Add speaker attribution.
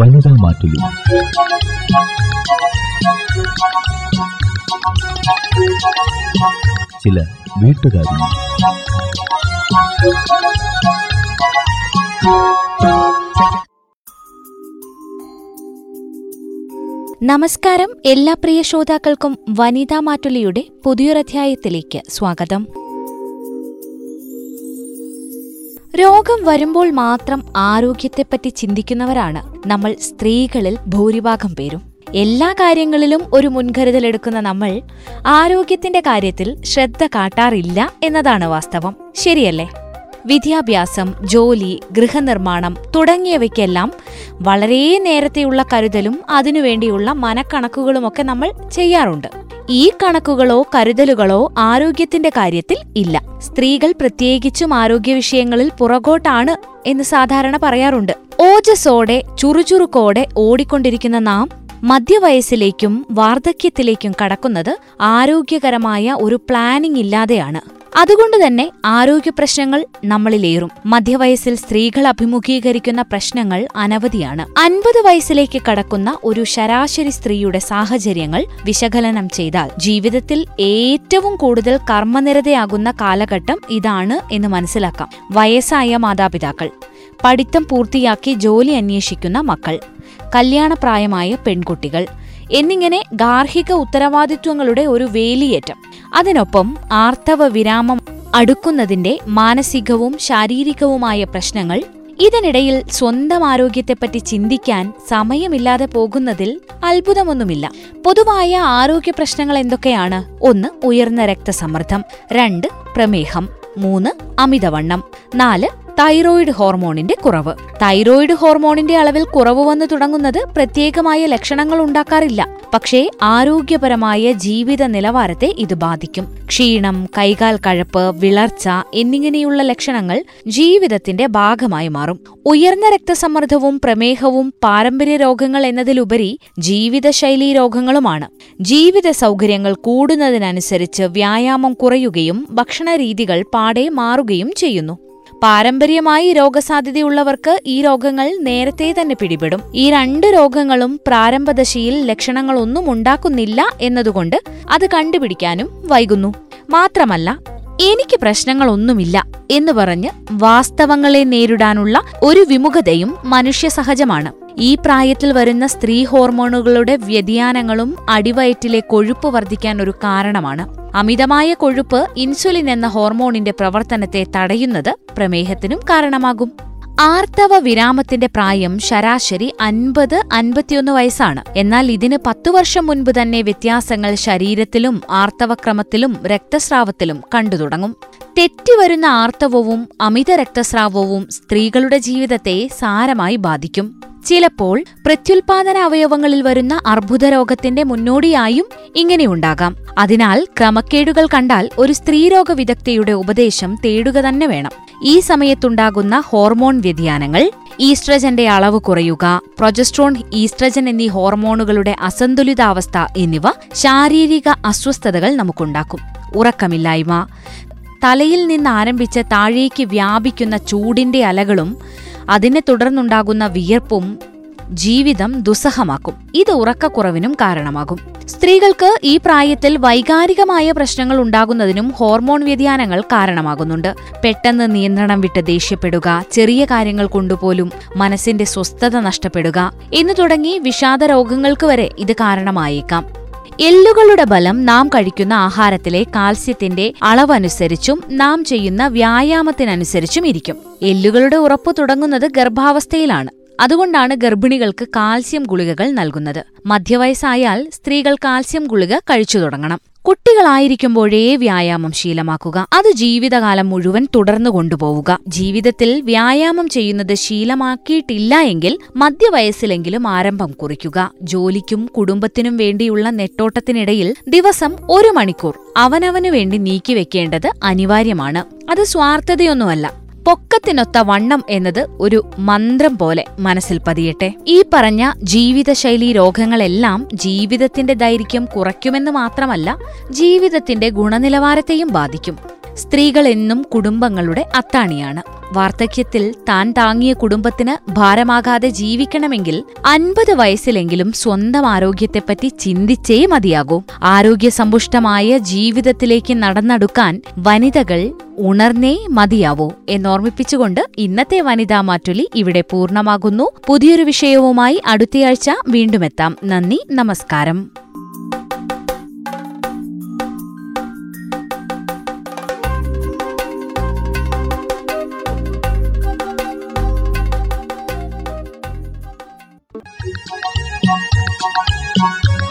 Speaker 1: വനിതാ മാറ്റുലി ചില വീട്ടുകാരി
Speaker 2: നമസ്കാരം. എല്ലാ പ്രിയ ശ്രോതാക്കൾക്കും വനിതാ മാറ്റുലിയുടെ പുതിയൊരധ്യായത്തിലേക്ക് സ്വാഗതം. രോഗം വരുമ്പോൾ മാത്രം ആരോഗ്യത്തെപ്പറ്റി ചിന്തിക്കുന്നവരാണ് നമ്മൾ സ്ത്രീകളിൽ ഭൂരിഭാഗം പേരും. എല്ലാ കാര്യങ്ങളിലും ഒരു മുൻകരുതൽ എടുക്കുന്ന നമ്മൾ ആരോഗ്യത്തിന്റെ കാര്യത്തിൽ ശ്രദ്ധ കാട്ടാറില്ല എന്നതാണ് വാസ്തവം. ശരിയല്ലേ? വിദ്യാഭ്യാസം ജോലി ഗൃഹനിർമ്മാണം തുടങ്ങിയവയ്ക്കെല്ലാം വളരെ നേരത്തെയുള്ള കരുതലും അതിനുവേണ്ടിയുള്ള മനക്കണക്കുകളുമൊക്കെ നമ്മൾ ചെയ്യാറുണ്ട്. ഈ കണക്കുകളോ കരുതലുകളോ ആരോഗ്യത്തിന്റെ കാര്യത്തിൽ ഇല്ല. സ്ത്രീകൾ പ്രത്യേകിച്ചും ആരോഗ്യ വിഷയങ്ങളിൽ പുറകോട്ടാണ് എന്ന് സാധാരണ പറയാറുണ്ട്. ഓജസ്സോടെ ചുറുചുറുക്കോടെ ഓടിക്കൊണ്ടിരിക്കുന്ന നാം മധ്യവയസ്സിലേക്കും വാർദ്ധക്യത്തിലേക്കും കടക്കുന്നത് ആരോഗ്യകരമായ ഒരു പ്ലാനിംഗ് ഇല്ലാതെയാണ്. അതുകൊണ്ട് തന്നെ ആരോഗ്യ പ്രശ്നങ്ങൾ നമ്മളിലേറും. മധ്യവയസ്സിൽ സ്ത്രീകൾ അഭിമുഖീകരിക്കുന്ന പ്രശ്നങ്ങൾ അനവധിയാണ്. അൻപത് വയസ്സിലേക്ക് കടക്കുന്ന ഒരു ശരാശരി സ്ത്രീയുടെ സാഹചര്യങ്ങൾ വിശകലനം ചെയ്താൽ ജീവിതത്തിൽ ഏറ്റവും കൂടുതൽ കർമ്മനിരതയാകുന്ന കാലഘട്ടം ഇതാണ് എന്ന് മനസ്സിലാക്കാം. വയസ്സായ മാതാപിതാക്കൾ പഠിത്തം പൂർത്തിയാക്കി ജോലി അന്വേഷിക്കുന്ന മക്കൾ കല്യാണപ്രായമായ പെൺകുട്ടികൾ എന്നിങ്ങനെ ഗാർഹിക ഉത്തരവാദിത്വങ്ങളുടെ ഒരു വേലിയേറ്റം. അതിനൊപ്പം ആർത്തവ വിരാമം അടുക്കുന്നതിന്റെ മാനസികവും ശാരീരികവുമായ പ്രശ്നങ്ങൾ ഇതിനിടയിൽ സ്വന്തം ആരോഗ്യത്തെപ്പറ്റി ചിന്തിക്കാൻ സമയമില്ലാതെ പോകുന്നതിൽ അത്ഭുതമൊന്നുമില്ല. പൊതുവായ ആരോഗ്യ പ്രശ്നങ്ങൾ എന്തൊക്കെയാണ്? ഒന്ന് ഉയർന്ന രക്തസമ്മർദ്ദം. രണ്ട് പ്രമേഹം. മൂന്ന് അമിതവണ്ണം. നാല് തൈറോയിഡ് ഹോർമോണിന്റെ കുറവ്. തൈറോയിഡ് ഹോർമോണിന്റെ അളവിൽ കുറവ് വന്നു തുടങ്ങുന്നത് പ്രത്യേകമായ ലക്ഷണങ്ങൾ ഉണ്ടാക്കാറില്ല. പക്ഷേ ആരോഗ്യപരമായ ജീവിത നിലവാരത്തെ ഇത് ബാധിക്കും. ക്ഷീണം കൈകാൽ കഴപ്പ് വിളർച്ച എന്നിങ്ങനെയുള്ള ലക്ഷണങ്ങൾ ജീവിതത്തിന്റെ ഭാഗമായി മാറും. ഉയർന്ന രക്തസമ്മർദ്ദവും പ്രമേഹവും പാരമ്പര്യ രോഗങ്ങൾ എന്നതിലുപരി ജീവിതശൈലീ രോഗങ്ങളുമാണ്. ജീവിത സൗകര്യങ്ങൾ കൂടുന്നതിനനുസരിച്ച് വ്യായാമം കുറയുകയും ഭക്ഷണരീതികൾ പാടെ മാറുകയും ചെയ്യുന്നു. പാരമ്പര്യമായി രോഗസാധ്യതയുള്ളവർക്ക് ഈ രോഗങ്ങൾ നേരത്തെ തന്നെ പിടിപെടും. ഈ രണ്ട് രോഗങ്ങളും പ്രാരംഭദശയിൽ ലക്ഷണങ്ങളൊന്നും ഉണ്ടാക്കുന്നില്ല എന്നതുകൊണ്ട് അത് കണ്ടുപിടിക്കാനും വൈകുന്നു. മാത്രമല്ല എനിക്ക് പ്രശ്നങ്ങളൊന്നുമില്ല എന്ന് പറഞ്ഞ് വാസ്തവങ്ങളെ നേരിടാനുള്ള ഒരു വിമുഖതയും മനുഷ്യ സഹജമാണ് ഈ പ്രായത്തിൽ വരുന്ന സ്ത്രീ ഹോർമോണുകളുടെ വ്യതിയാനങ്ങളും അടിവയറ്റിലെ കൊഴുപ്പ് വർദ്ധിക്കാൻ ഒരു കാരണമാണ്. അമിതമായ കൊഴുപ്പ് ഇൻസുലിൻ എന്ന ഹോർമോണിന്റെ പ്രവർത്തനത്തെ തടയുന്നത് പ്രമേഹത്തിനും കാരണമാകും. ആർത്തവ വിരാമത്തിന്റെ പ്രായം ശരാശരി അൻപത് അൻപത്തിയൊന്ന് വയസ്സാണ്. എന്നാൽ ഇതിന് പത്തു വർഷം മുൻപ് തന്നെ വ്യത്യാസങ്ങൾ ശരീരത്തിലും ആർത്തവക്രമത്തിലും രക്തസ്രാവത്തിലും കണ്ടുതുടങ്ങും തെറ്റിവരുന്ന ആർത്തവവും അമിത രക്തസ്രാവവും സ്ത്രീകളുടെ ജീവിതത്തെ സാരമായി ബാധിക്കും. ചിലപ്പോൾ പ്രത്യുൽപാദന അവയവങ്ങളിൽ വരുന്ന അർബുദ രോഗത്തിന്റെ മുന്നോടിയായും ഇങ്ങനെയുണ്ടാകാം അതിനാൽ ക്രമക്കേടുകൾ കണ്ടാൽ ഒരു സ്ത്രീരോഗ വിദഗ്ധയുടെ ഉപദേശം തേടുക തന്നെ വേണം. ഈ സമയത്തുണ്ടാകുന്ന ഹോർമോൺ വ്യതിയാനങ്ങൾ ഈസ്ട്രജന്റെ അളവ് കുറയുക പ്രൊജസ്ട്രോൺ ഈസ്ട്രജൻ എന്നീ ഹോർമോണുകളുടെ അസന്തുലിതാവസ്ഥ എന്നിവ ശാരീരിക അസ്വസ്ഥതകൾ നമുക്കുണ്ടാക്കും. ഉറക്കമില്ലായ്മ തലയിൽ നിന്ന് ആരംഭിച്ച് താഴേക്ക് വ്യാപിക്കുന്ന ചൂടിന്റെ അലകളും അതിനെ തുടർന്നുണ്ടാകുന്ന വിയർപ്പും ജീവിതം ദുസ്സഹമാക്കും. ഇത് ഉറക്കക്കുറവിനും കാരണമാകും. സ്ത്രീകൾക്ക് ഈ പ്രായത്തിൽ വൈകാരികമായ പ്രശ്നങ്ങൾ ഉണ്ടാകുന്നതിനും ഹോർമോൺ വ്യതിയാനങ്ങൾ കാരണമാകുന്നുണ്ട്. പെട്ടെന്ന് നിയന്ത്രണം വിട്ട് ദേഷ്യപ്പെടുക ചെറിയ കാര്യങ്ങൾ കൊണ്ടുപോലും മനസ്സിന്റെ സ്വസ്ഥത നഷ്ടപ്പെടുക എന്നു തുടങ്ങി വിഷാദ രോഗങ്ങൾക്ക് വരെ ഇത് കാരണമായേക്കാം. എല്ലുകളുടെ ബലം നാം കഴിക്കുന്ന ആഹാരത്തിലെ കാൽസ്യത്തിന്റെ അളവനുസരിച്ചും നാം ചെയ്യുന്ന വ്യായാമത്തിനനുസരിച്ചും ഇരിക്കും. എല്ലുകളുടെ ഉറപ്പ് തുടങ്ങുന്നത് ഗർഭാവസ്ഥയിലാണ്. അതുകൊണ്ടാണ് ഗർഭിണികൾക്ക് കാൽസ്യം ഗുളികകൾ നൽകുന്നത്. മധ്യവയസ്സായാൽ സ്ത്രീകൾ കാൽസ്യം ഗുളിക കഴിച്ചു തുടങ്ങണം. കുട്ടികളായിരിക്കുമ്പോഴേ വ്യായാമം ശീലമാക്കുക. അത് ജീവിതകാലം മുഴുവൻ തുടർന്നു കൊണ്ടുപോവുക. ജീവിതത്തിൽ വ്യായാമം ചെയ്യുന്നത് ശീലമാക്കിയിട്ടില്ല എങ്കിൽ മധ്യവയസ്സിലെങ്കിലും ആരംഭം കുറിക്കുക. ജോലിക്കും കുടുംബത്തിനും വേണ്ടിയുള്ള നെട്ടോട്ടത്തിനിടയിൽ ദിവസം ഒരു മണിക്കൂർ അവനവനു വേണ്ടി നീക്കിവെക്കേണ്ടത് അനിവാര്യമാണ്. അത് സ്വാർത്ഥതയൊന്നുമല്ല. പൊക്കത്തിനൊത്ത വണ്ണം എന്നത് ഒരു മന്ത്രം പോലെ മനസ്സിൽ പതിയട്ടെ. ഈ പറഞ്ഞ ജീവിതശൈലി രോഗങ്ങളെല്ലാം ജീവിതത്തിന്റെ ദൈർഘ്യം കുറയ്ക്കുമെന്ന് മാത്രമല്ല ജീവിതത്തിന്റെ ഗുണനിലവാരത്തെയും ബാധിക്കും. സ്ത്രീകൾ എന്നും കുടുംബങ്ങളുടെ അത്താണിയാണ്. വാർദ്ധക്യത്തിൽ താൻ താങ്ങിയ കുടുംബത്തിന് ഭാരമാകാതെ ജീവിക്കണമെങ്കിൽ അൻപത് വയസ്സിലെങ്കിലും സ്വന്തം ആരോഗ്യത്തെപ്പറ്റി ചിന്തിച്ചേ മതിയാകൂ. ആരോഗ്യസമ്പുഷ്ടമായ ജീവിതത്തിലേക്ക് നടന്നെടുക്കാൻ വനിതകൾ ഉണർന്നേ മതിയാവൂ എന്നോർമ്മിപ്പിച്ചുകൊണ്ട് ഇന്നത്തെ വനിതാ മാറ്റുലി ഇവിടെ പൂർണമാകുന്നു. പുതിയൊരു വിഷയവുമായി അടുത്തയാഴ്ച വീണ്ടുമെത്താം. നന്ദി നമസ്കാരം.